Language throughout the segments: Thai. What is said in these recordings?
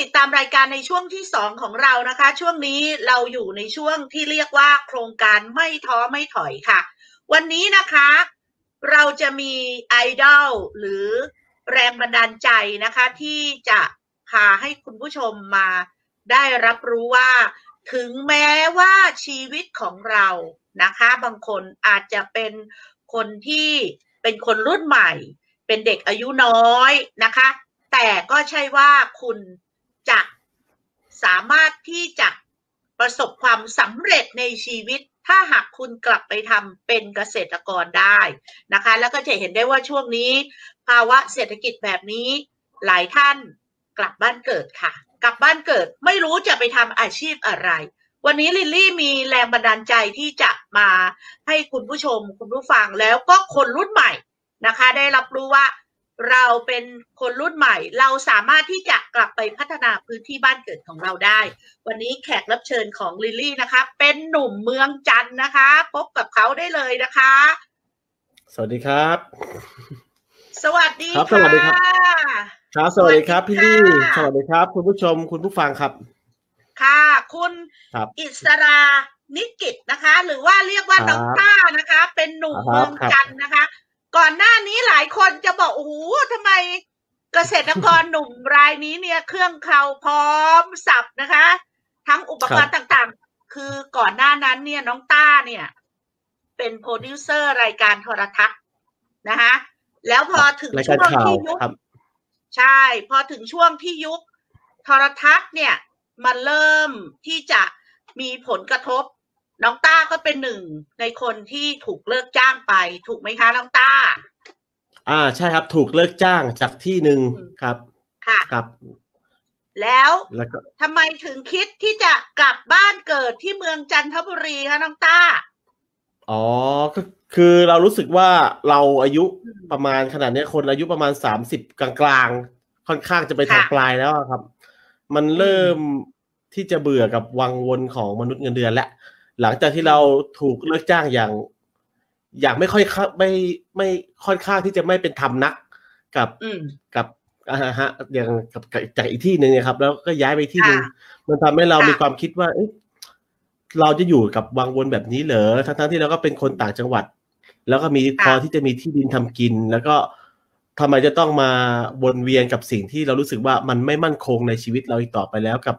ติดตามรายการในช่วงที่สองของเรานะคะ ช่วงนี้เราอยู่ในช่วงที่เรียกว่าโครงการไม่ท้อไม่ถอยค่ะ วันนี้นะคะ เราจะมีไอดอลหรือแรงบันดาลใจนะคะ ที่จะพาให้คุณผู้ชมมาได้รับรู้ว่า ถึงแม้ว่าชีวิตของเรานะคะ บางคนอาจจะเป็นคนที่เป็นคนรุ่นใหม่ เป็นเด็กอายุน้อยนะคะแต่ก็ใช่ว่าคุณ จะสามารถที่จะประสบความสำเร็จในชีวิต ถ้าหากคุณกลับไปทำเป็นเกษตรกรได้นะคะ แล้วก็จะเห็นได้ว่าช่วงนี้ ภาวะเศรษฐกิจแบบนี้ หลายท่านกลับบ้านเกิดค่ะ กลับบ้านเกิดไม่รู้จะไปทำอาชีพอะไร วันนี้ลิลลี่มีแรงบันดาลใจที่จะมาให้คุณผู้ชมคุณผู้ฟังแล้วก็คนรุ่นใหม่นะคะ ได้รับรู้ว่า เราเป็นคนรุ่นใหม่ เราสามารถที่จะกลับไปพัฒนาพื้นที่บ้านเกิดของเราได้ วันนี้แขกรับเชิญของลิลลี่นะคะ เป็นหนุ่มเมืองจันทร์นะคะ พบกับเขาได้เลยนะคะ สวัสดีครับ สวัสดีครับค่ะสวัสดีครับครับสวัสดีครับ พี่ลี่ค่ะสวัสดีครับ คุณผู้ชมคุณผู้ฟังครับ ค่ะ คุณครับอิสรานิกิตนะคะ หรือว่าเรียกว่าครับน้องต้านะคะ เป็นหนุ่มครับเมืองจันทร์นะคะ ก่อนหน้านี้หลายคนจะบอกโอ้โหทำไมเกษตรกรหนุ่มรายนี้เนี่ยเครื่องเคราพร้อมสับนะคะ ทั้งอุปกรณ์ต่างๆ คือก่อนหน้านั้นเนี่ยน้องต้าเนี่ย เป็นโปรดิวเซอร์รายการโทรทัศน์นะคะแล้วพอถึงรายการช่วงข่าวที่ยุคครับใช่ พอถึงช่วงที่ยุคโทรทัศน์เนี่ย มันเริ่มที่จะมีผลกระทบ น้องต้าก็เป็นหนึ่งในคนที่ถูกเลิกจ้างไป ถูกไหมคะน้องต้า อ่าใช่ครับถูกเลิกจ้างจากที่หนึ่งอืมครับ ค่ะครับแล้วแล้วก็ทำไมถึงคิดที่จะกลับบ้านเกิดที่เมืองจันทบุรีคะน้องต้า อ๋อก็คือเรารู้สึกว่าเราอายุอืมประมาณขนาดเนี้ยคนอายุประมาณสามสิบกลางๆ ค่อนข้างจะไปทางค่ะปลายแล้วอะครับ มันเริ่มที่จะเบื่อกับวังวนของมนุษย์เงินเดือนแล้ว หลังจากที่เราถูกเลิกจ้างอย่าง อย่างไม่ค่อยค่าไม่ไม่ค่อนข้างที่จะไม่เป็นธรรมนักกับอืมกับอ่าฮะอย่างกับกับจากอีกที่หนึ่งเนะครับ แล้วก็ย้ายไปที่หนึ่งค่ะมันทำให้เราค่ะมีความคิดว่าเอ๊ะเราจะอยู่กับวังวนแบบนี้เหรอทั้งๆที่เราก็เป็นคนต่างจังหวัด แล้วก็มีพอที่จะมีที่ดินทำกิน แล้วก็ทำไมจะต้องมาวนเวียนกับสิ่งที่เรารู้สึกว่ามันไม่มั่นคงในชีวิตเราอีกต่อไปแล้วกับ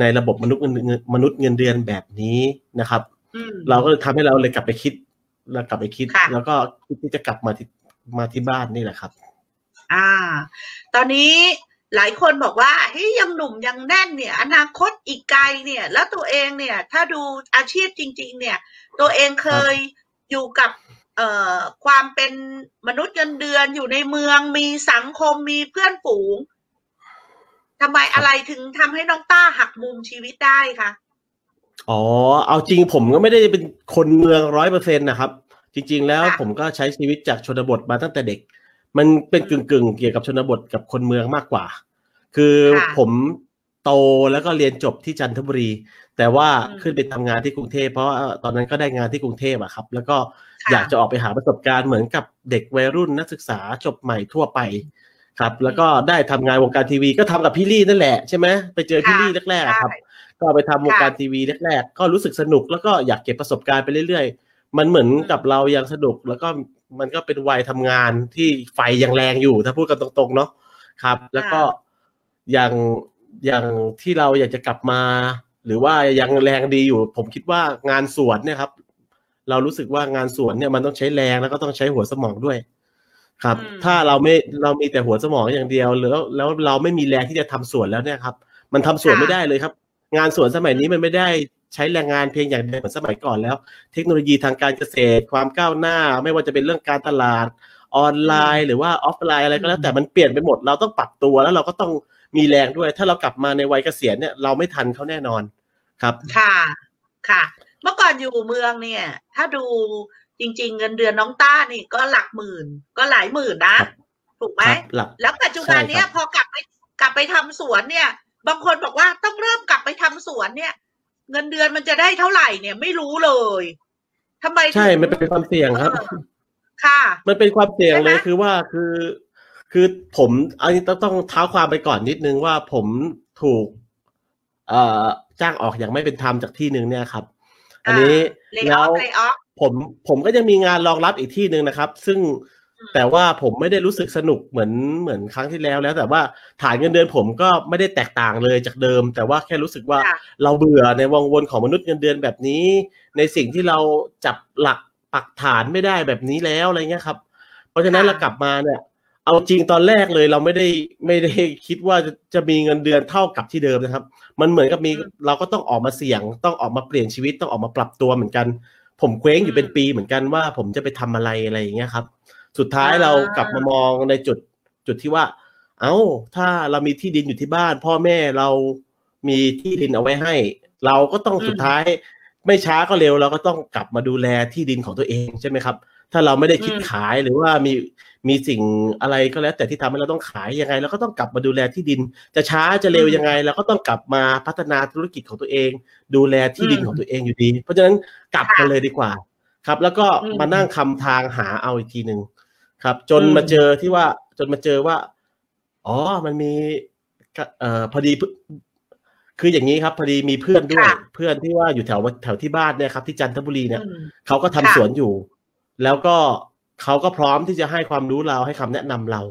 ในระบบมนุษย์เงินเงินมนุษย์เงินเดือนแบบนี้นะครับอืมเราก็เลยทำให้เราเลยกลับไปคิดแล้วกลับไปคิดค่ะแล้วก็คิดที่จะกลับมาที่มาที่บ้านนี่แหละครับ อ่า ตอนนี้หลายคนบอกว่าเฮ้ยยังหนุ่มยังแน่นเนี่ย อนาคตอีกไกลเนี่ย แล้วตัวเองเนี่ย ถ้าดูอาชีพจริง ๆ เนี่ย ตัวเองเคยอยู่กับเอ่อความเป็นมนุษย์เงินเดือนอยู่ในเมืองมีสังคมมีเพื่อนฝูง ทำไมอะไรถึงทำให้น้องต้าหักมุมชีวิตได้คะอ๋อ เอาจริงผมก็ไม่ได้เป็นคนเมืองร้อยเปอร์เซ็นต์นะครับ จริง ๆ แล้วค่ะผมก็ใช้ชีวิตจากชนบทมาตั้งแต่เด็ก มันเป็นกึ่งๆ เกี่ยวกับชนบทกับคนเมืองมากกว่า คือค่ะผมโตแล้วก็เรียนจบที่จันทบุรี แต่ว่าอืมขึ้นไปทำงานที่กรุงเทพเพราะว่าตอนนั้นก็ได้งานที่กรุงเทพอะครับ แล้วก็ค่ะอยากจะออกไปหาประสบการณ์เหมือนกับเด็กวัยรุ่นนักศึกษาจบใหม่ทั่วไป ครับ แล้วก็ได้ทำงานวงการทีวีก็ทำกับพี่ลี่นั่นแหละใช่ไหมไปเจอพี่ลี่แรกๆอะครับใช่ก็ไปทำวงการทีวีแรกๆก็รู้สึกสนุกแล้วก็อยากเก็บประสบการณ์ไปเรื่อยๆ มันเหมือนกับเรายังสนุกแล้วก็มันก็เป็นวัยทำงานที่ไฟยังแรงอยู่ถ้าพูดกันตรงๆเนาะครับ แล้วก็อย่างอย่างที่เราอยากจะกลับมา หรือว่ายังแรงดีอยู่ ผมคิดว่างานสวนเนี่ยครับ เรารู้สึกว่างานสวนเนี่ยมันต้องใช้แรงแล้วก็ต้องใช้หัวสมองด้วย ครับอืมถ้าเราไม่เรามีแต่หัวสมองอย่างเดียวแล้วแล้วเราไม่มีแรงที่จะทำสวนแล้วเนี่ยครับ มันทำสวนไม่ได้เลยครับ งานสวนสมัยนี้มันไม่ได้ใช้แรงงานเพียงอย่างเดียวเหมือนสมัยก่อนแล้ว เทคโนโลยีทางการเกษตร ความก้าวหน้า ไม่ว่าจะเป็นเรื่องการตลาดออนไลน์ หรือว่าออฟไลน์อะไรก็แล้วแต่มันเปลี่ยนไปหมด เราต้องปรับตัวแล้วเราก็ต้องมีแรงด้วย ถ้าเรากลับมาในวัยเกษียณเนี่ยเราไม่ทันเขาแน่นอนครับ ค่ะค่ะ เมื่อก่อนอยู่เมืองเนี่ย ถ้าดู จริง ๆ เงินเดือนน้องต้านี่ก็หลักหมื่น ก็หลายหมื่นนะครับถูกไหมครับหลักแล้วปัจจุบันเนี้ยใช่ครับพอกลับไปกลับไปทำสวนเนี่ย บางคนบอกว่าต้องเริ่มกลับไปทำสวนเนี่ย เงินเดือนมันจะได้เท่าไหร่เนี่ยไม่รู้เลยทำไมถึงใช่ มันเป็นความเสี่ยงครับเออค่ะ มันเป็นความเสี่ยงเลยใช่ไหมคือว่าคือ คือผมอันนี้ต้องต้องเท้าความไปก่อนนิดนึงว่าผมถูก เอ่อจ้างออกอย่างไม่เป็นธรรมจากที่หนึ่งเนี่ยครับ อันนี้เลแล้ออวฟเลออฟ ผมผมก็ยังมีงานรองรับอีกที่หนึ่งนะครับ ซึ่งอืมแต่ว่าผมไม่ได้รู้สึกสนุกเหมือนเหมือนครั้งที่แล้วแล้ว แต่ว่าฐานเงินเดือนผมก็ไม่ได้แตกต่างเลยจากเดิม แต่ว่าแค่รู้สึกว่าค่ะเราเบื่อในวงวนของมนุษย์เงินเดือนแบบนี้ ในสิ่งที่เราจับหลักปักฐานไม่ได้แบบนี้แล้วอะไรเงี้ยครับ เพราะฉะนั้นค่ะเรากลับมาเนี่ยเอาจริงตอนแรกเลยเราไม่ได้ไม่ได้คิดว่าจะจะมีเงินเดือนเท่ากับที่เดิมนะครับ มันเหมือนกับมีอืมเราก็ต้องออกมาเสี่ยง ต้องออกมาเปลี่ยนชีวิตต้องออกมาปรับตัวเหมือนกัน ผมเคว้งอยู่เป็นอืมปีเหมือนกันว่า ผมจะไปทำอะไรอะไรอย่างเงี้ยครับ สุดท้ายอ่าเรากลับมามองในจุดจุดที่ว่า เอ้า ถ้าเรามีที่ดินอยู่ที่บ้าน พ่อแม่เรามีที่ดินเอาไว้ให้ เราก็ต้องสุดท้าย ไม่ช้าก็เร็วเราก็ต้องกลับมาดูแลที่ดินของตัวเองใช่ไหมครับ ถ้าเราไม่ได้คิดอืมขายหรือว่ามี มีสิ่งอะไรก็แล้ว แต่ที่ทำให้เราต้องขายยังไงเราก็ต้องกลับมาดูแลที่ดิน จะช้าจะเร็วยังไงเราก็ต้องกลับมาพัฒนาธุรกิจของตัวเอง ดูแลที่ดินของตัวเองอยู่ดี เพราะฉะนั้นกลับกันเลยดีกว่า ครับ แล้วก็อืมมานั่งคำทางหาเอาอีกทีหนึ่งครับ จนอืมมาเจอที่ว่าจนมาเจอว่า อ๋อมันมีกะเอ่อพอดีคืออย่างนี้ครับ พอดีมีเพื่อนด้วยค่ะเพื่อนที่ว่าอยู่แถวแถวที่บ้านเนี่ยครับ ที่จันทบุรีเนี่ยอืมเขาก็ทำค่ะสวนอยู่ แล้วก็ เขาก็พร้อมที่จะให้ความรู้เราให้คำแนะนำเรา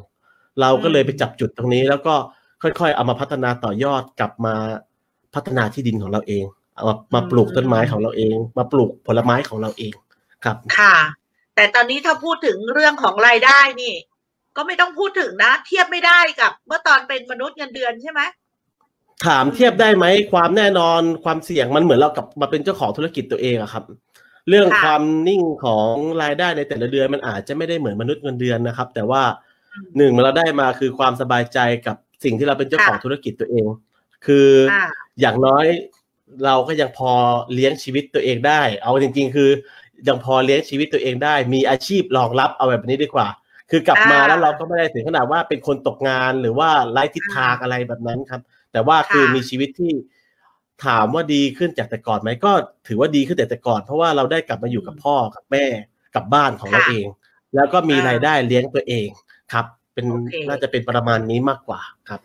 เราก็เลยไปจับจุดตรงนี้ แล้วก็ค่อยๆ เอามาพัฒนาต่อยอดกลับมาพัฒนาที่ดินของเราเองเอามามาปลูกต้นไม้ของเราเอง มาปลูกผลไม้ของเราเองครับ ค่ะ แต่ตอนนี้ถ้าพูดถึงเรื่องของรายได้นี่ ก็ไม่ต้องพูดถึงนะ เทียบไม่ได้กับ เมื่อตอนเป็นมนุษย์เงินเดือนใช่ไหมถามเทียบได้ไหมความแน่นอนความเสี่ยงมันเหมือนเรากลับมาเป็นเจ้าของธุรกิจตัวเองอะครับ เรื่องค่ะความนิ่งของรายได้ในแต่ละเดือนมันอาจจะไม่ได้เหมือนมนุษย์เงินเดือนนะครับ แต่ว่าอืมหนึ่งเราได้มาคือความสบายใจกับสิ่งที่เราเป็นเจ้าของค่ะธุรกิจตัวเอง คืออ่าอย่างน้อยเราก็ยังพอเลี้ยงชีวิตตัวเองได้ เอาจริง ๆ คือยังพอเลี้ยงชีวิตตัวเองได้ มีอาชีพรองรับเอาแบบนี้ดีกว่า คือกลับมาอ่าแล้วเราก็ไม่ได้ถึงขนาดว่าเป็นคนตกงานหรือว่าไร้ทิศทางอะไรแบบนั้นครับ แต่ว่าคือค่ะมีชีวิตที่ ถามว่าดีขึ้นจากแต่ก่อนไหมก็ถือว่าดีขึ้นแต่แต่ก่อน เพราะว่าเราได้กลับมาอยู่กับพ่อกับแม่กับบ้านของเราค่ะเอง แล้วก็มีอ่ารรายได้เลี้ยงตัวเองครับ เป็นโอเคน่าจะเป็นประมาณนี้มากกว่าครับ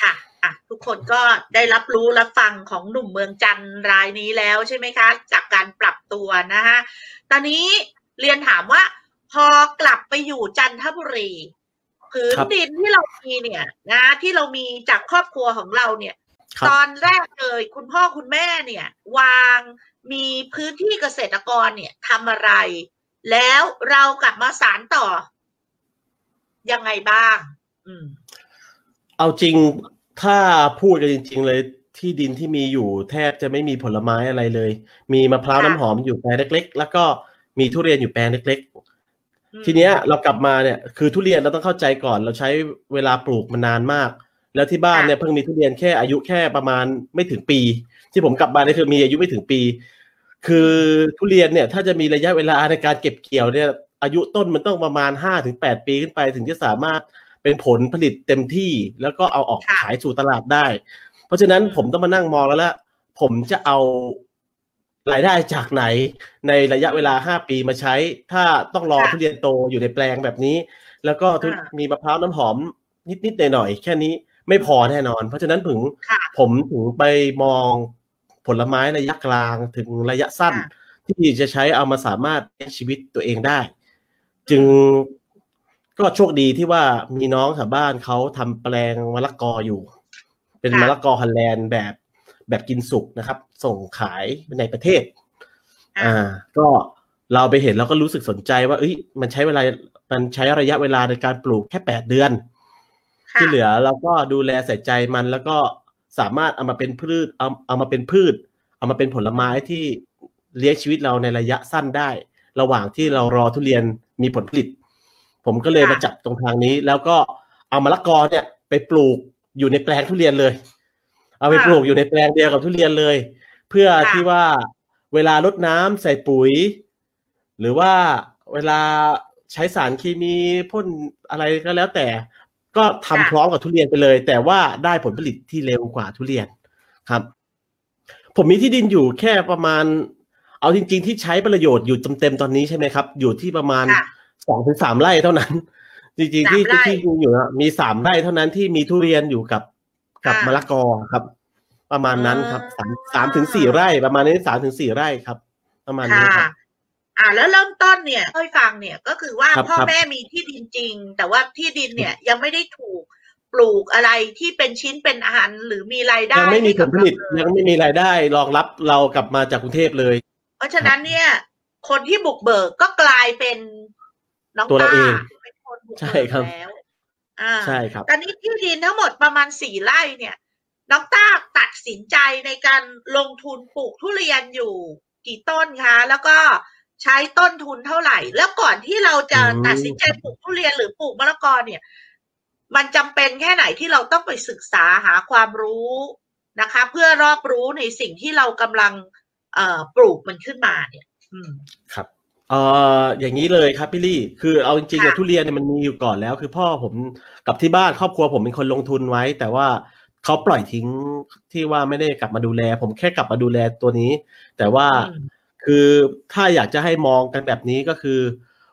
ค่ะอะทุกคนก็ได้รับรู้รับฟังของหนุ่มเมืองจันทร์รายนี้แล้วใช่ไหมคะ จากการปรับตัวนะคะตอนนี้เรียนถามว่า พอกลับไปอยู่จันทบุรีผืนครับดินที่เรามีเนี่ยนะที่เรามีจากครอบครัวของเราเนี่ยครับ ตอนแรกเลยคุณพ่อคุณแม่เนี่ย วางมีพื้นที่เกษตรกรเนี่ยทำอะไร แล้วเรากลับมาสารต่อ ยังไงบ้าง อืม เอาจริงถ้าพูดกันจริง ๆ เลยที่ดินที่มีอยู่แทบจะไม่มีผลไม้อะไรเลย มีมะพร้าวค่ะน้ำหอมอยู่แปลงเล็ก ๆ แล้วก็มีทุเรียนอยู่แปลงเล็กอืมๆทีเนี้ยเรากลับมาเนี่ย คือทุเรียนเราต้องเข้าใจก่อน เราใช้เวลาปลูกมานานมาก แล้วที่บ้านเนี่ยเพิ่งมีทุเรียนแค่อายุแค่ประมาณไม่ถึงปี ที่ผมกลับมาเนี่ยคือมีอายุไม่ถึงปี คือทุเรียนเนี่ย ถ้าจะมีระยะเวลาในการเก็บเกี่ยวเนี่ย อายุต้นมันต้องประมาณห้าถึงแปดปีขึ้นไปถึงจะสามารถเป็นผลผลิตเต็มที่ แล้วก็เอาออกค่ะขายสู่ตลาดได้ เพราะฉะนั้นอืมผมต้องมานั่งมองแล้วละผมจะเอารายได้จากไหนในระยะเวลาห้าปีมาใช้ ถ้าต้องรอค่ะทุเรียนโตอยู่ในแปลงแบบนี้ แล้วก็ทุอ่ามีมีมะพร้าวน้ำหอมนิดๆหน่อยๆแค่นี้ ไม่พอแน่นอน เพราะฉะนั้นถึงค่ะผมถึงไปมองผลไม้ระยะกลางถึงระยะสั้นค่ะที่จะใช้เอามาสามารถเลี้ยงชีวิตตัวเองได้ จึงก็โชคดีที่ว่ามีน้องแถวบ้านเขาทำแปลงมะละกออยู่ เป็นค่ะมะละกอฮอลแลนด์แบบแบบกินสุกนะครับ ส่งขายในประเทศอ่าอ่า ก็เราไปเห็นเราก็รู้สึกสนใจว่าเอ้ยมันใช้เวลามันใช้ระยะเวลาในการปลูกแค่แปดเดือนค่ะ ที่เหลือเราก็ดูแลใส่ใจมันแล้วก็สามารถเอามาเป็นพืชเอาเอามาเป็นพืช เอามาเป็นผลไม้ที่เลี้ยงชีวิตเราในระยะสั้นได้ ระหว่างที่เรารอทุเรียนมีผลผลิต ผมก็เลยมาจับตรงทางนี้ แล้วก็เอามะละกอเนี่ยไปปลูกอยู่ในแปลงทุเรียนเลย เอาไปปลูกอยู่ในแปลงเดียวกับทุเรียนเลย เพื่อที่ว่าเวลารดน้ำใส่ปุ๋ย หรือว่าเวลาใช้สารเคมีพ่นอะไรก็แล้วแต่ ก็ทำค่ะพร้อมกับทุเรียนไปเลย แต่ว่าได้ผลผลิตที่เร็วกว่าทุเรียนครับ ผมมีที่ดินอยู่แค่ประมาณ เอาจริง ๆ ที่ใช้ประโยชน์อยู่เต็มๆตอนนี้ใช่ไหมครับ อยู่ที่ประมาณค่ะสองถึงสามไร่เท่านั้น จริงๆที่สามไร่ที่ที่ดูอยู่นะมีสามไร่เท่านั้นที่มีทุเรียนอยู่กับกับอ่ามมะละกอครับ ประมาณนั้นครับอ๋สาอมสามถึงสี่ไร่ ประมาณนี้สามถึงสี่ไร่ครับ ประมาณนี้ค่ะครับ อ่าแล้วเริ่มต้นเนี่ยให้ฟังเนี่ยก็คือว่าครับพ่อครับแม่มีที่ดินจริง แต่ว่าที่ดินเนี่ยยังไม่ได้ถูกปลูกอะไรที่เป็นชิ้นเป็นอาหารหรือมีรายได้ยังไม่มีผให้กัลบผลิตเราเลยยังไม่มีรายได้รองรับเรากลับมาจากกรุงเทพเลย เพราะฉะนั้นเนี่ย คนที่บุกเบิกก็กลายเป็นน้องตัวเราต้าเองเป็นคนบุกใช่เบิกครับแล้วอ่าใช่ครับตอนนี้ที่ดินทั้งหมดประมาณสี่ไร่เนี่ยน้องต้าตัดสินใจในการลงทุนปลูกทุเรียนอยู่กี่ต้นคะ แล้วก็ ใช้ต้นทุนเท่าไหร่ แล้วก่อนที่เราจะอืมตัดสินใจปลูกทุเรียนหรือปลูกมะละกอเนี่ย มันจำเป็นแค่ไหนที่เราต้องไปศึกษาหาความรู้นะคะ เพื่อรอบรู้ในสิ่งที่เรากำลังเอ่อปลูกมันขึ้นมาเนี่ย อืมครับเอ่ออย่างนี้เลยครับพี่ลี่คือเอาจริงๆค่ะอะทุเรียนเนี่ยมันมีอยู่ก่อนแล้ว คือพ่อผมกับที่บ้านครอบครัวผมเป็นคนลงทุนไว้ แต่ว่าเขาปล่อยทิ้งที่ว่าไม่ได้กลับมาดูแล ผมแค่กลับมาดูแลตัวนี้ แต่ว่าอืม คือถ้าอยากจะให้มองกันแบบนี้ก็คือ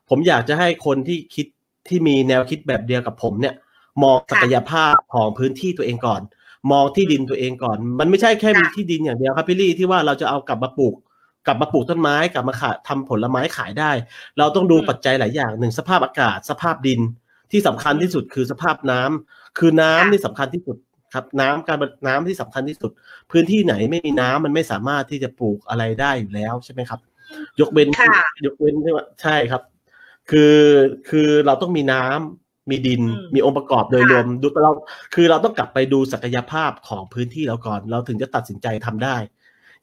ผมอยากจะให้คนที่คิดที่มีแนวคิดแบบเดียวกับผมเนี่ย มองศักยภาพของพื้นที่ตัวเองก่อน มองที่ดินตัวเองก่อน มันไม่ใช่แค่มีค่ะที่ดินอย่างเดียวครับพี่ลี่ที่ว่าเราจะเอากลับมาปลูก กลับมาปลูกต้นไม้กลับมาขายทำผลไม้ขายได้ เราต้องดูอืมปัจจัยหลายอย่างหนึ่งสภาพอากาศสภาพดินที่สำคัญที่สุดคือสภาพน้ำคือน้ำค่ะนี่สำคัญที่สุด ครับน้ำการน้ำที่สำคัญที่สุด พื้นที่ไหนไม่มีน้ำมันไม่สามารถที่จะปลูกอะไรได้อยู่แล้วใช่ไหมครับ ยกเว้นค่ะยกเว้นที่ว่าใช่ครับ คือคือเราต้องมีน้ำมีดินอืมมีองค์ประกอบโดยค่ะรวมดูเราคือเราต้องกลับไปดูศักยภาพของพื้นที่เราก่อน เราถึงจะตัดสินใจทำได้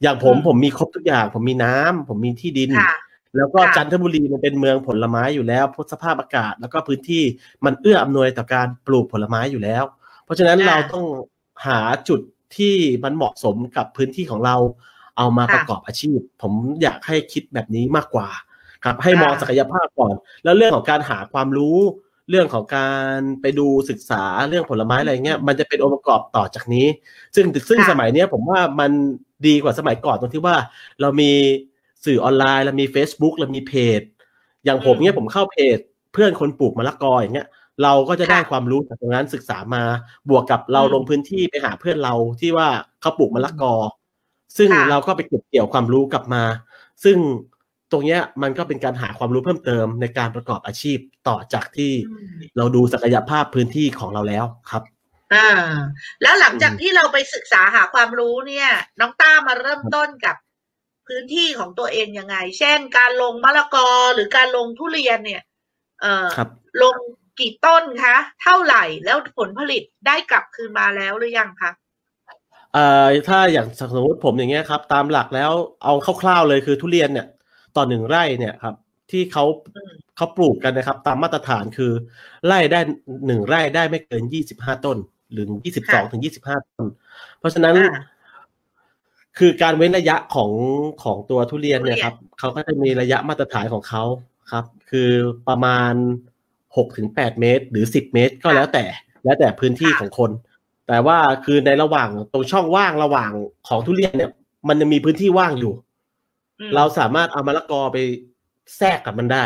อย่างผมอืมผมมีครบทุกอย่าง ผมมีน้ำผมมีที่ดินค่ะแล้วก็ค่ะจันทบุรีมันเป็นเมืองผลไม้อยู่แล้วเพราะสภาพอากาศ แล้วก็พื้นที่มันเอื้ออำนวยต่อการปลูกผลไม้อยู่แล้ว เพราะฉะนั้นอ่าเราต้องหาจุดที่มันเหมาะสมกับพื้นที่ของเราเอามาค่ะประกอบอาชีพ ผมอยากให้คิดแบบนี้มากกว่า ครับ ให้มองอ่าศักยภาพก่อน แล้วเรื่องของการหาความรู้ เรื่องของการไปดูศึกษาเรื่องผลไม้อะไรเงี้ยมันจะเป็นองค์ประกอบต่อจากนี้ ซึ่งซึ่งค่ะสมัยเนี้ยผมว่ามันดีกว่าสมัยก่อนตรงที่ว่า เรามีสื่อออนไลน์เรามี Facebook เรามีเพจ อย่างผมเนี่ยผมเข้าเพจ เพื่อนคนปลูกมะละกออย่างเงี้ย เราก็จะได้ค่ะความรู้จากตรงนั้นศึกษามาบวกกับเราอืมลงพื้นที่ไปหาเพื่อนเราที่ว่าเขาปลูกมะละกอ ซึ่งค่ะเราก็ไปเก็บเกี่ยวความรู้กลับมา ซึ่งตรงเนี้ยมันก็เป็นการหาความรู้เพิ่มเติมในการประกอบอาชีพต่อจากที่อืมเราดูศักยภาพพื้นที่ของเราแล้วครับอ่าแล้วหลังจากอืมที่เราไปศึกษาหาความรู้เนี่ย น้องต้ามาเริ่มต้นกับพื้นที่ของตัวเองยังไง เช่น การลงมะละกอหรือการลงทุเรียนเนี่ย เอ่อครับลง กี่ต้นคะ เท่าไหร่แล้วผลผลิตได้กลับคืนมาแล้วหรือยังคะเอ่อถ้าอย่างสมมติผมอย่างเงี้ยครับ ตามหลักแล้วเอาคร่าวๆเลยคือทุเรียนเนี่ยต่อหนึ่งไร่เนี่ยครับ ที่เขาอืมเขาปลูกกันนะครับ ตามมาตรฐานคือไร่ได้หนึ่งไร่ได้ไม่เกินยี่สิบห้าต้น หรือยี่สิบสองถึงยี่สิบห้าต้น เพราะฉะนั้นอ่าคือการเว้นระยะของของตัวทุเรียนเนี่ยทุเรียนครับเขาก็จะมีระยะมาตรฐานของเขาครับ คือประมาณ หกถึงแปดเมตร หรือสิบเมตร ก็แล้วแต่ แล้วแต่พื้นที่ของคน แต่ว่าคือในระหว่างตรงช่องว่างระหว่างของทุเรียนเนี่ย มันยังมีพื้นที่ว่างอยู่อืมเราสามารถเอามะละกอไปแทรกกับมันได้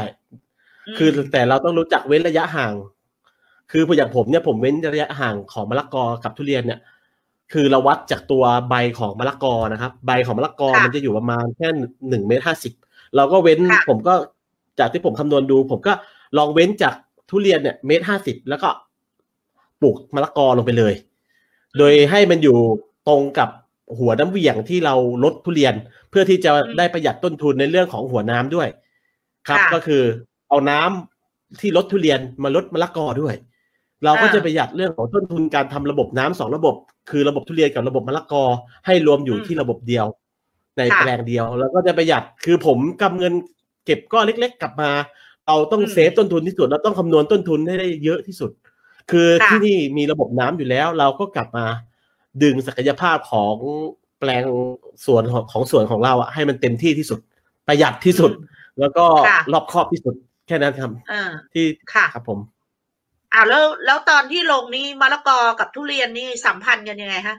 มคือแต่เราต้องรู้จักเว้นระยะห่าง คืออย่างผมเนี่ยผมเว้นระยะห่างของมะละกอกับทุเรียนเนี่ย คือเราวัดจากตัวใบของมะละกอนะครับ ใบของมะละกอค่ะมันจะอยู่ประมาณแค่หนึ่งเมตรห้าสิบเราก็เว้นค่ะผมก็จากที่ผมคำนวณดู ผมก็ลองเว้นจาก ทุเรียนเนี่ยเมตรห้าสิบแล้วก็ปลูกมะละกอลงไปเลย โดยให้มันอยู่ตรงกับหัวน้ำเหวี่ยงที่เราลดทุเรียน เพื่อที่จะอืมได้ประหยัดต้นทุนในเรื่องของหัวน้ำด้วย ครับค่ะก็คือเอาน้ำที่ลดทุเรียนมาลดมะละกอด้วย เราก็อ่าจะประหยัดเรื่องของต้นทุนการทำระบบน้ำสองระบบ คือระบบทุเรียนกับระบบมะละกอ ให้รวมอยู่อืมที่ระบบเดียว ในค่ะแปลงเดียว แล้วก็จะประหยัดคือผมกำเงินเก็บก้อนเล็ก ๆ กลับมา เราต้องอืมเซฟต้นทุนที่สุด เราต้องคำนวณต้นทุนให้ได้เยอะที่สุด คือค่ะที่นี่มีระบบน้ำอยู่แล้ว เราก็กลับมาดึงศักยภาพของแปลงส่วนของของส่วนของเราอะให้มันเต็มที่ที่สุด ประหยัดที่สุด แล้วก็ค่ะรอบครอบที่สุด แค่นั้นครับอ่าที่ค่ะครับผมอ่าแล้วแล้วตอนที่ลงนี่มะละกอกับทุเรียนนี่สัมพันธ์กันยังไงฮะ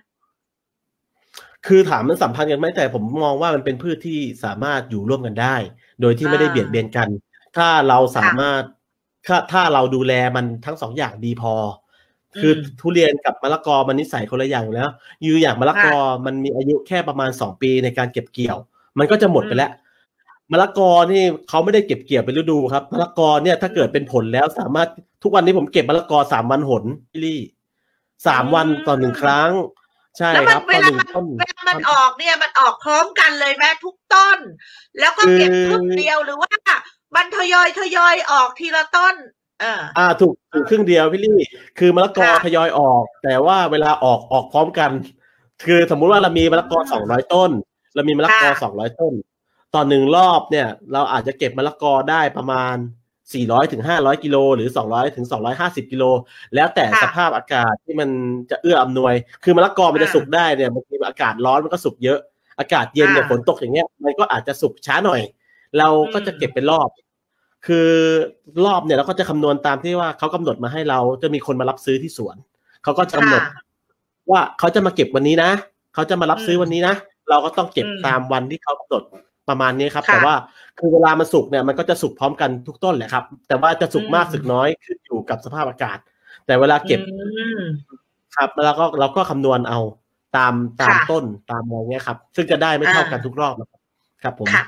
คือถามมันสัมพันธ์กันไหมแต่ผมมองว่ามันเป็นพืชที่สามารถอยู่ร่วมกันได้ โดยที่ไม่ได้อ่าเบียดเบียนกัน ถ้าเราสามารถถ้าถ้าเราดูแลมันทั้งสองอย่างดีพอ คือทุเรียนกับมะละกอมันนิสัยคนละอย่างอยู่แล้วยูอย่างมะละกอมันมีอายุแค่ประมาณสองปีในการเก็บเกี่ยว มันก็จะหมดไปแล้วมะละกอนี่เขาไม่ได้เก็บเกี่ยวเป็นฤดูครับมะละกอเนี่ยถ้าเกิดเป็นผลแล้วสามารถทุกวันนี้ผมเก็บมะละกอสามวันหนพี่ลี่สามวันต่อหนึ่งครั้ง ใช่แล้วคมัรับเวต่อหลานึ่งมันต้นเวลามันออกเนี่ยมันออกพร้อมกันเลยแม้ทุกต้น แล้วก็เก็บคือครึ่งเดียวหรือว่า มันทยอยทยอยออกทีละต้นเอออ่าถูกถูกครึ่งเดียวพี่ลี่ คือมะละกอค่ะทยอยออก แต่ว่าเวลาออกออกพร้อมกัน คือสมมุติว่าเรามีมะละกอสองร้อยต้น เรามีมะละกอค่ะสองร้อยต้น ต่อหนึ่งรอบเนี่ย เราอาจจะเก็บมะละกอได้ประมาณสี่ร้อยถึงห้าร้อยกิโลหรือสองร้อยถึงสองร้อยห้าสิบกิโลแล้วแต่ค่ะสภาพอากาศที่มันจะเอื้ออำนวย คือมะละกอมันจะอ่าสุกได้เนี่ยบางทีอากาศร้อนมันก็สุกเยอะ อากาศเย็นเนี่ยอ่าฝนตกอย่างเงี้ยมันก็อาจจะสุกช้าหน่อย เราก็จะอืมเก็บเป็นรอบ คือรอบเนี่ยเราก็จะคำนวณตามที่ว่าเขากำหนดมาให้เราจะมีคนมารับซื้อที่สวน เขาก็จะกำหนดค่ะว่าเขาจะมาเก็บวันนี้นะเขาจะมารับซื้ออืมวันนี้นะเราก็ต้องเก็บอืมตามวันที่เขากำหนดประมาณนี้ครับค่ะแต่ว่าคือเวลามันสุกเนี่ยมันก็จะสุกพร้อมกันทุกต้นแหละครับ แต่ว่าจะสุกมากอืมสุกน้อยขึ้นอยู่กับสภาพอากาศ แต่เวลาเก็บอืมครับแล้วก็เราก็คำนวณเอาตามตามค่ะต้นตามอะไรเงี้ยครับ ซึ่งจะได้ไม่เท่ากันอ่าทุกรอบนะ ครับครับผมค่ะ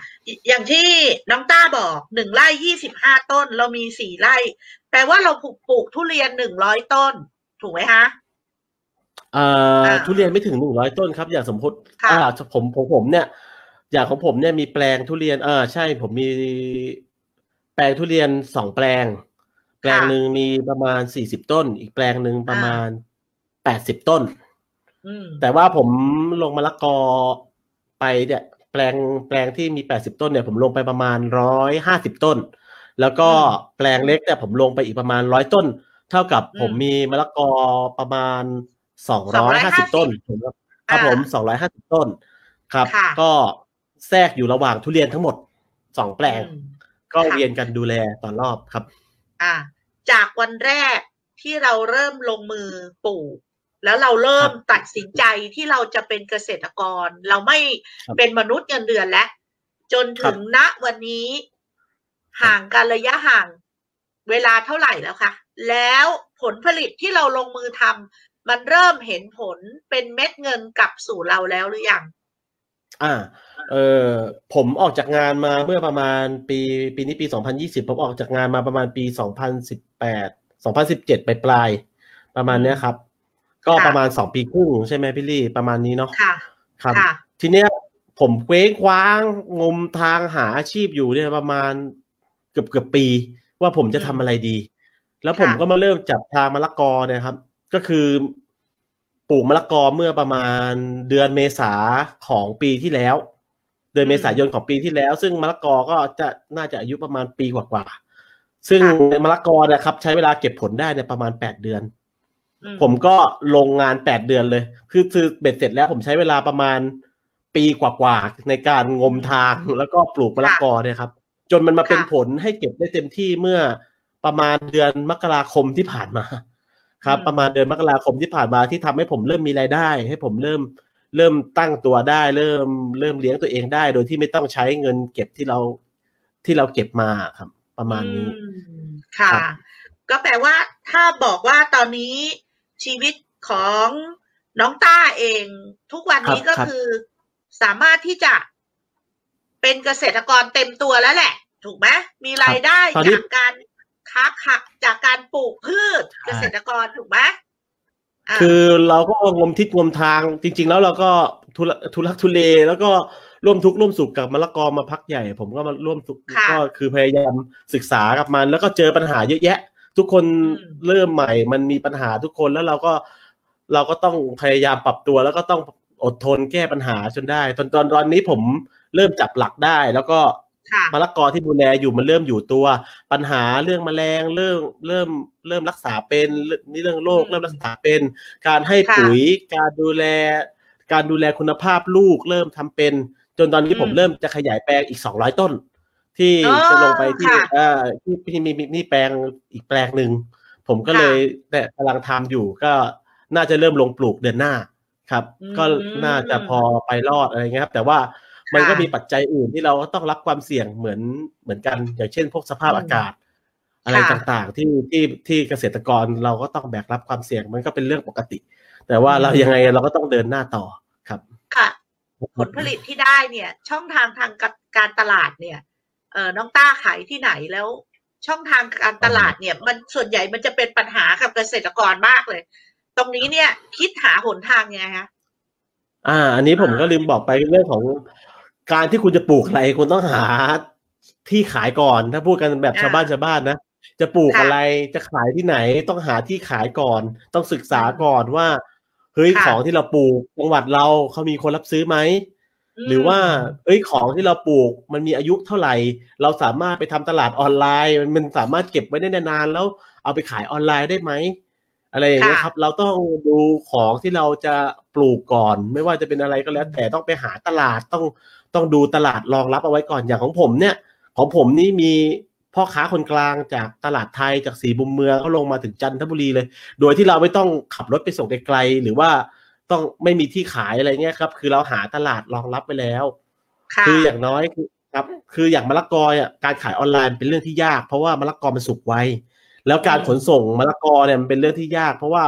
อย่างที่น้องต้าบอกหนึ่งไร่ยี่สิบห้าต้น เรามีสี่ไร่ แปลว่าเราปลูกปลูกทุเรียนหนึ่งร้อยต้น ถูกไหมคะเอ่ออ่าทุเรียนไม่ถึงหนึ่งร้อยต้นครับ อย่างสมมติค่ะอ่าผมผมผมเนี่ย อย่างของผมเนี่ยมีแปลงทุเรียน เออใช่ ผมมีแปลงทุเรียนสองแปลง แปลงหนึ่งมีประมาณสี่สิบต้น อีกแปลงหนึ่งประมาณแปดสิบต้นอืมแต่ว่าผมลงมะละกอไปเนี่ย แปลงแปลงที่มีแปดสิบต้นเนี่ยผมลงไปประมาณร้อยห้าสิบต้น แล้วก็อืมแปลงเล็กเนี่ยผมลงไปอีกประมาณร้อยต้น เท่ากับอืมผมมีมะละกอประมาณสองร้อยห้าสิบ250ต้นผมครับครับอ่าผมสองร้อยห้าสิบต้นครับค่ะก็แทรกอยู่ระหว่างทุเรียนทั้งหมดสองแปลงอืมก็ค่ะเวียนกันดูแลต่อรอบครับ อ่า จากวันแรกที่เราเริ่มลงมือปลูก แล้วเราเริ่มตัดสินใจที่เราจะเป็นเกษตรกร เราไม่ครับเป็นมนุษย์เงินเดือนแล้ว จนถึงณวันนี้ห่างกันระยะห่างเวลาเท่าไหร่แล้วคะแล้วผลผลิตที่เราลงมือทำมันเริ่มเห็นผลเป็นเม็ดเงินกลับสู่เราแล้วหรือยังอ่าเออผมออกจากงานมาเมื่อประมาณปีปีนี้ปี 2020 ผมออกจากงานมาประมาณปี 2018 2017 ไปปลายๆประมาณเนี้ยครับ ก็ค่ะประมาณสองปีครึ่งใช่ไหมพี่ลี่ประมาณนี้เนาะค่ะครับค่ะทีเนี้ยผมเคว้งคว้างงมทางหาอาชีพอยู่เนี่ยประมาณเกือบเกือบปี ว่าผมจะทำอะไรดี แล้วผมค่ะก็มาเริ่มจับทางมะละกอเนี่ยครับ ก็คือปลูกมะละกอเมื่อประมาณเดือนเมษาของปีที่แล้ว เดือนเมษายนของปีที่แล้ว ซึ่งมะละกอก็จะน่าจะอายุประมาณปีกว่าๆซึ่งมะละกอเนะครับ ใช้เวลาเก็บผลได้เนี่ยประมาณแปดเดือนอื ผมก็ลงงานแปดเดือนเลย คือคือเบ็ดเสร็จแล้วผมใช้เวลาประมาณปีกว่าๆในการงมทางแล้วก็ปลูกมะละกอเนี่ยครับ จนมันมาเป็นผลให้เก็บได้เต็มที่เมื่อประมาณเดือนมกราคมที่ผ่านมา ครับ ประมาณเดือนมกราคมที่ผ่านมาที่ทำให้ผมเริ่มมีรายได้ ให้ผมเริ่มเริ่มตั้งตัวได้ เริ่มเริ่มเลี้ยงตัวเองได้ โดยที่ไม่ต้องใช้เงินเก็บที่เราที่เราเก็บมาครับ ประมาณนี้อืมค่ะครับก็แปลว่าถ้าบอกว่าตอนนี้ ชีวิตของน้องต้าเอง ทุกวันนี้ครัก็บครับคือสามารถที่จะเป็นเกษตรกรเต็มตัวแล้วแหละ ถูกไหมมีรายได้ตอนนี้จากการค้าขักจากการปลูกพืชใช่เกษตรกรถูกไหมอะคือเราก็งมทิศงมทางจริง ๆ แล้วเราก็ทุรทุลักทุเลแล้วก็ร่วมทุกข์ร่วมสุขกับมะละกอมาพักใหญ่ ผมก็มาร่วมสุขค่ะก็คือพยายามศึกษากับมัน แล้วก็เจอปัญหาเยอะแยะ ทุกคนอืมเริ่มใหม่ มันมีปัญหาทุกคนแล้วเราก็เราก็ต้องพยายามปรับตัว แล้วก็ต้องอดทนแก้ปัญหาจนได้ ตอนตอนตอนนี้ผมเริ่มจับหลักได้ แล้วก็ค่ะมะละกอที่ดูแลอยู่มันเริ่มอยู่ตัว ปัญหาเรื่องแมลงเริ่มเริ่มเริ่มรักษาเป็นเรื่องนี่เรื่องโรคอืมเริ่มรักษาเป็น การให้ค่ะปุ๋ยการดูแล การดูแลคุณภาพลูกเริ่มทำเป็น จนตอนนี้อืมผมเริ่มจะขยายแปลงอีกสองร้อยต้น ที่อ๋อจะลงไปที่ค่ะเอ่อที่ที่มีมีมีแปลงอีกแปลงหนึ่งผมก็เลยแต่กำลังทำอยู่ก็น่าจะเริ่มลงปลูกเดือนหน้าครับอืมก็น่าจะพอไปรอดอะไรเงี้ยครับ แต่ว่ามันก็ค่ะมีปัจจัยอื่นที่เราก็ต้องรับความเสี่ยงเหมือนเหมือนกัน อย่างเช่น พวกสภาพอืมอากาศ อะไรต่างๆ ที่ที่ที่เกษตรกรเราก็ต้องแบกรับความเสี่ยงมันก็เป็นเรื่องปกติ แต่ว่าเรายังไงเราก็ต้องเดินหน้าต่อครับ ค่ะ ผลผลิตที่ได้เนี่ย ช่องทางทางการตลาดเนี่ย เออน้องต้าขายที่ไหนแล้ว ช่องทางการตลาดเนี่ย มันส่วนใหญ่มันจะเป็นปัญหากับเกษตรกรมากเลย ตรงนี้เนี่ยคิดหาหนทางยังไงคะอ่า อันนี้ผมก็ลืมบอกไปเรื่องของการที่คุณจะปลูกอะไรคุณต้องหาที่ขายก่อน ถ้าพูดกันแบบชาวบ้านชาวบ้านนะจะปลูกอะไรจะขายที่ไหนต้องหาที่ขายก่อน ต้องศึกษาก่อนว่าเฮ้ยของที่เราปลูกจังหวัดเราเขามีคนรับซื้อไหม หรือว่า เอ้ยของที่เราปลูกมันมีอายุเท่าไหร่ เราสามารถไปทำตลาดออนไลน์ มันสามารถเก็บไว้ได้นานๆแล้ว เอาไปขายออนไลน์ได้ไหมอะไรอย่างเงี้ยครับ เราต้องดูของที่เราจะปลูกก่อน ไม่ว่าจะเป็นอะไรก็แล้ว แต่ต้องไปหาตลาดต้องต้องดูตลาดรองรับเอาไว้ก่อนอย่างของผมเนี่ย ของผมนี่มีพ่อค้าคนกลางจากตลาดไทยจากสีบุมเมืองเขาลงมาถึงจันทบุรีเลย โดยที่เราไม่ต้องขับรถไปส่งไกลๆหรือว่า ต้องไม่มีที่ขายอะไรเงี้ยครับ คือเราหาตลาดรองรับไปแล้ว คืออย่างน้อยครับ คืออย่างมะละกออะการขายออนไลน์เป็นเรื่องที่ยาก เพราะว่ามะละกอมันสุกไวแล้วการขนส่งมะละกอเนี่ยมันเป็นเรื่องที่ยาก เพราะว่า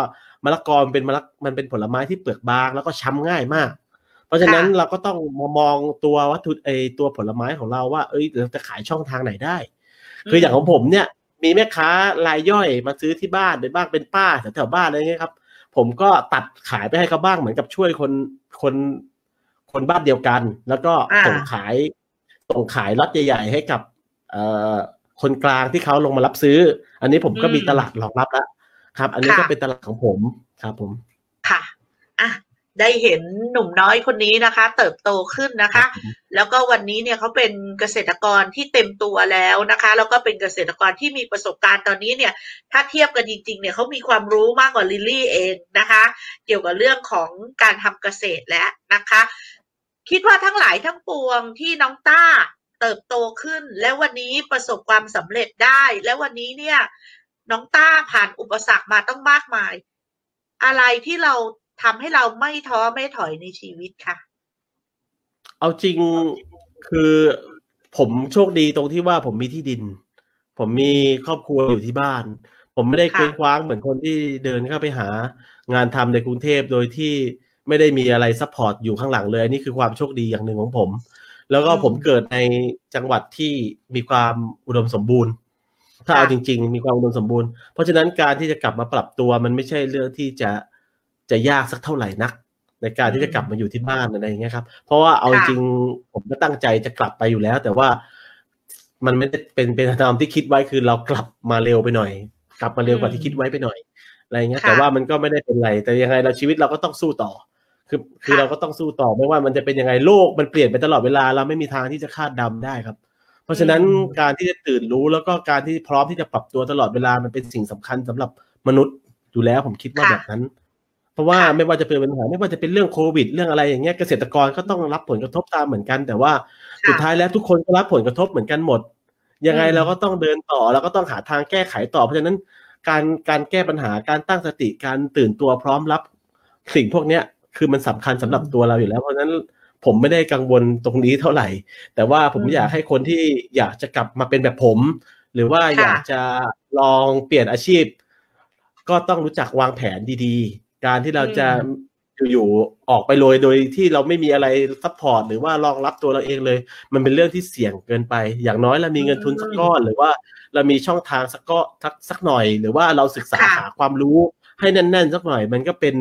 มะละกอมันเป็นมะละมันเป็นผลไม้ที่เปลือกบางแล้วก็ช้ำง่ายมาก เพราะฉะนั้นเราก็ต้องมามองตัววัตถุไอตัวผลไม้ของเราว่า เอ้ยเราจะขายช่องทางไหนได้ คืออย่างของผมเนี่ย มีแม่ค้ารายย่อยมาซื้อที่บ้านหรือบ้างเป็นป้าแถวๆบ้านอะไรเงี้ยครับ ผมก็ตัดขายไปให้เขาบ้างเหมือนกับช่วยคนคนคนบ้านเดียวกัน แล้วก็ส่งขายส่งขายล็อตใหญ่ๆ ให้กับเอ่อคนกลางที่เขาลงมารับซื้อ อันนี้ผมก็มีตลาดรองรับแล้วครับ อันนี้ก็เป็นตลาดของผมครับผมค่ะอะ ได้เห็นหนุ่มน้อยคนนี้นะคะ เติบโตขึ้นนะคะ แล้วก็วันนี้เนี่ยเขาเป็นเกษตรกรที่เต็มตัวแล้วนะคะ แล้วก็เป็นเกษตรกรที่มีประสบการณ์ตอนนี้เนี่ย ถ้าเทียบกันจริงๆเนี่ยเขามีความรู้มากกว่าลิลลี่เองนะคะ เกี่ยวกับเรื่องของการทำเกษตรแล้วนะคะ คิดว่าทั้งหลายทั้งปวงที่น้องต้าเติบโตขึ้น และวันนี้ประสบความสำเร็จได้ และวันนี้เนี่ยน้องต้าผ่านอุปสรรคมาต้องมากมาย อะไรที่เรา ทำให้เราไม่ท้อไม่ถอยในชีวิตค่ะ เอาจริงคือผมโชคดีตรงที่ว่าผมมีที่ดิน ผมมีครอบครัวอยู่ที่บ้าน ผมไม่ได้เคว้งคว้างเหมือนคนที่เดินเข้าไปหางานทำในกรุงเทพโดยที่ไม่ได้มีอะไร support อยู่ข้างหลังเลยนี่คือความโชคดีอย่างหนึ่งของผม แล้วก็ผมเกิดในจังหวัดที่มีความอุดมสมบูรณ์ ถ้าเอาจริง ๆ มีความอุดมสมบูรณ์ เพราะฉะนั้นการที่จะกลับมาปรับตัวมันไม่ใช่เรื่องที่จะ จะยากสักเท่าไหร่นัก ในการที่จะกลับมาอยู่ที่บ้านอะไรอย่างเงี้ยครับ เพราะว่าเอาจริงผมก็ตั้งใจจะกลับไปอยู่แล้ว แต่ว่ามันไม่ได้เป็นเป็นตามที่คิดไว้คือเรากลับมาเร็วไปหน่อย กลับมาเร็วกว่าที่คิดไว้ไปหน่อยอะไรเงี้ยแต่ว่ามันก็ไม่ได้เป็นไร แต่ยังไงเราชีวิตเราก็ต้องสู้ต่อ คือคือเราก็ต้องสู้ต่อไม่ว่ามันจะเป็นยังไงโลกมันเปลี่ยนไปตลอดเวลาเราไม่มีทางที่จะคาดเดาได้ครับ เพราะฉะนั้นการที่จะตื่นรู้แล้วก็การที่พร้อมที่จะปรับตัวตลอดเวลามันเป็นสิ่งสำคัญสำหรับมนุษย์อยู่แล้วผมคิดว่าแบบนั้น เพราะว่าไม่ว่าจะเป็นปัญหาไม่ว่าจะเป็นเรื่องโควิด เรื่องอะไรอย่างเงี้ยเกษตรกรก็ต้องรับผลกระทบตามเหมือนกัน แต่ว่าสุดท้ายแล้วทุกคนก็รับผลกระทบเหมือนกันหมด ยังไงเราก็ต้องเดินต่อเราก็ต้องหาทางแก้ไขต่อ เพราะฉะนั้นการการแก้ปัญหาการตั้งสติการตื่นตัวพร้อมรับสิ่งพวกเนี้ยคือมันสำคัญสำหรับตัวเราอยู่แล้ว เพราะฉะนั้นผมไม่ได้กังวลตรงนี้เท่าไหร่ แต่ว่าผมอยากให้คนที่อยากจะกลับมาเป็นแบบผม หรือว่าอยากจะลองเปลี่ยนอาชีพ ก็ต้องรู้จักวางแผนดีๆ การที่เราจะอยู่ๆออกไปเลยโดยที่เราไม่มีอะไร support หรือว่ารองรับตัวเราเองเลย มันเป็นเรื่องที่เสี่ยงเกินไป อย่างน้อยเรามีเงินทุนสักก้อน หรือว่าเรามีช่องทางสักก็สักหน่อย หรือว่าเราศึกษาหาความรู้ให้แน่นๆสักหน่อย มันก็เป็น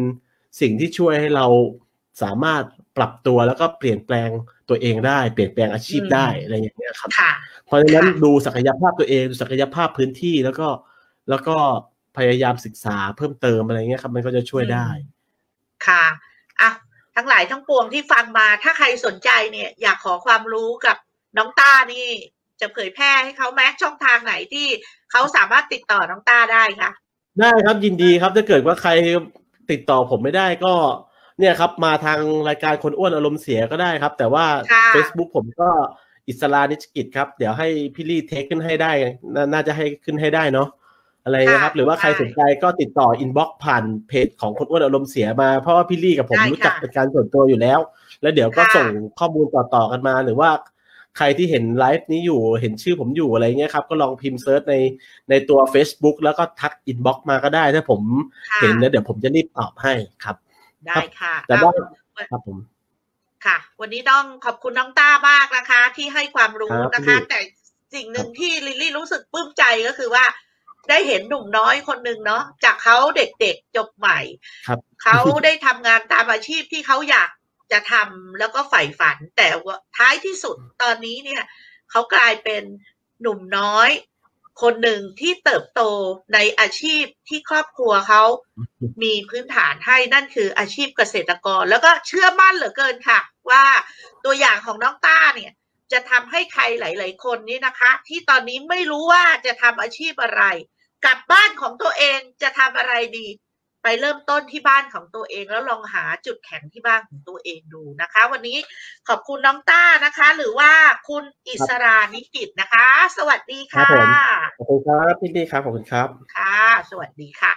สิ่งที่ช่วยให้เราสามารถปรับตัวแล้วก็เปลี่ยนแปลงตัวเองได้เปลี่ยนแปลงอาชีพได้อะไรอย่างเงี้ยครับเพราะฉะนั้นดูศักยภาพตัวเองดูศักยภาพพื้นที่แล้วก็แล้วก็ พยายามศึกษาเพิ่มเติมอะไรเงี้ยครับ มันก็จะช่วยได้ ค่ะอะทั้งหลายทั้งปวงที่ฟังมา ถ้าใครสนใจเนี่ย อยากขอความรู้กับน้องต้านี่ จะเผยแพร่ให้เขาแม้ช่องทางไหนที่เขาสามารถติดต่อน้องต้าได้คะได้ครับยินดีครับถ้าเกิดว่าใครติดต่อผมไม่ได้ก็เนี่ยครับ มาทางรายการคนอ้วนอารมณ์เสียก็ได้ครับ แต่ว่า Facebook ผมก็อิสรานิชกิจครับ เดี๋ยวให้พี่ลี่ tag ขึ้นให้ได้ น่าจะให้ขึ้นให้ได้เนาะ อะไรนะครับ หรือว่าใครสนใจก็ติดต่อ inbox ผ่านเพจของคนอ้วนอารมณ์เสียมา เพราะว่าพี่ลี่กับผมรู้จักเป็นการส่วนตัวอยู่แล้ว แล้วเดี๋ยวก็ส่งข้อมูลต่อๆกันมา หรือว่าใครที่เห็นไลฟ์นี้อยู่เห็นชื่อผมอยู่อะไรเงี้ยครับ ก็ลองพิมพ์ search ในในตัว Facebook แล้วก็ทัก inbox มาก็ได้ ถ้าผมค่ะเห็นนะเดี๋ยวผมจะรีบตอบให้ครับ ได้ค่ะแต่ว่าเอาครับผมค่ะ วันนี้ต้องขอบคุณน้องต้ามากนะคะ ที่ให้ความรู้ครับนะคะพี่แต่สิ่งหนึ่งที่ลิลลี่รู้สึกปลื้มใจก็คือว่า ได้เห็นหนุ่มน้อยคนหนึ่งเนาะจากเขาเด็กๆจบใหม่ครับเขาได้ทำงานตามอาชีพที่เขาอยากจะทำแล้วก็ใฝ่ฝัน แต่ว่าท้ายที่สุดตอนนี้เนี่ยเขากลายเป็นหนุ่มน้อย คนหนึ่งที่เติบโตในอาชีพที่ครอบครัวเขามีพื้นฐานให้นั่นคืออาชีพเกษตรกร แล้วก็เชื่อมั่นเหลือเกินค่ะ ว่าตัวอย่างของน้องต้าเนี่ยจะทำให้ใครหลาย ๆ คนนี้นะคะ ที่ตอนนี้ไม่รู้ว่าจะทำอาชีพอะไร กลับบ้านของตัวเองจะทำอะไรดี ไปเริ่มต้นที่บ้านของตัวเองแล้วลองหาจุดแข็งที่บ้านของตัวเองดูนะคะ วันนี้ขอบคุณน้องต้านะคะ หรือว่าคุณอิสรานิกิตนะคะ สวัสดีครัค่ะบผมขอบคุณครับพี่ดีครับขอบคุณครับค่ะ สวัสดีค่ะ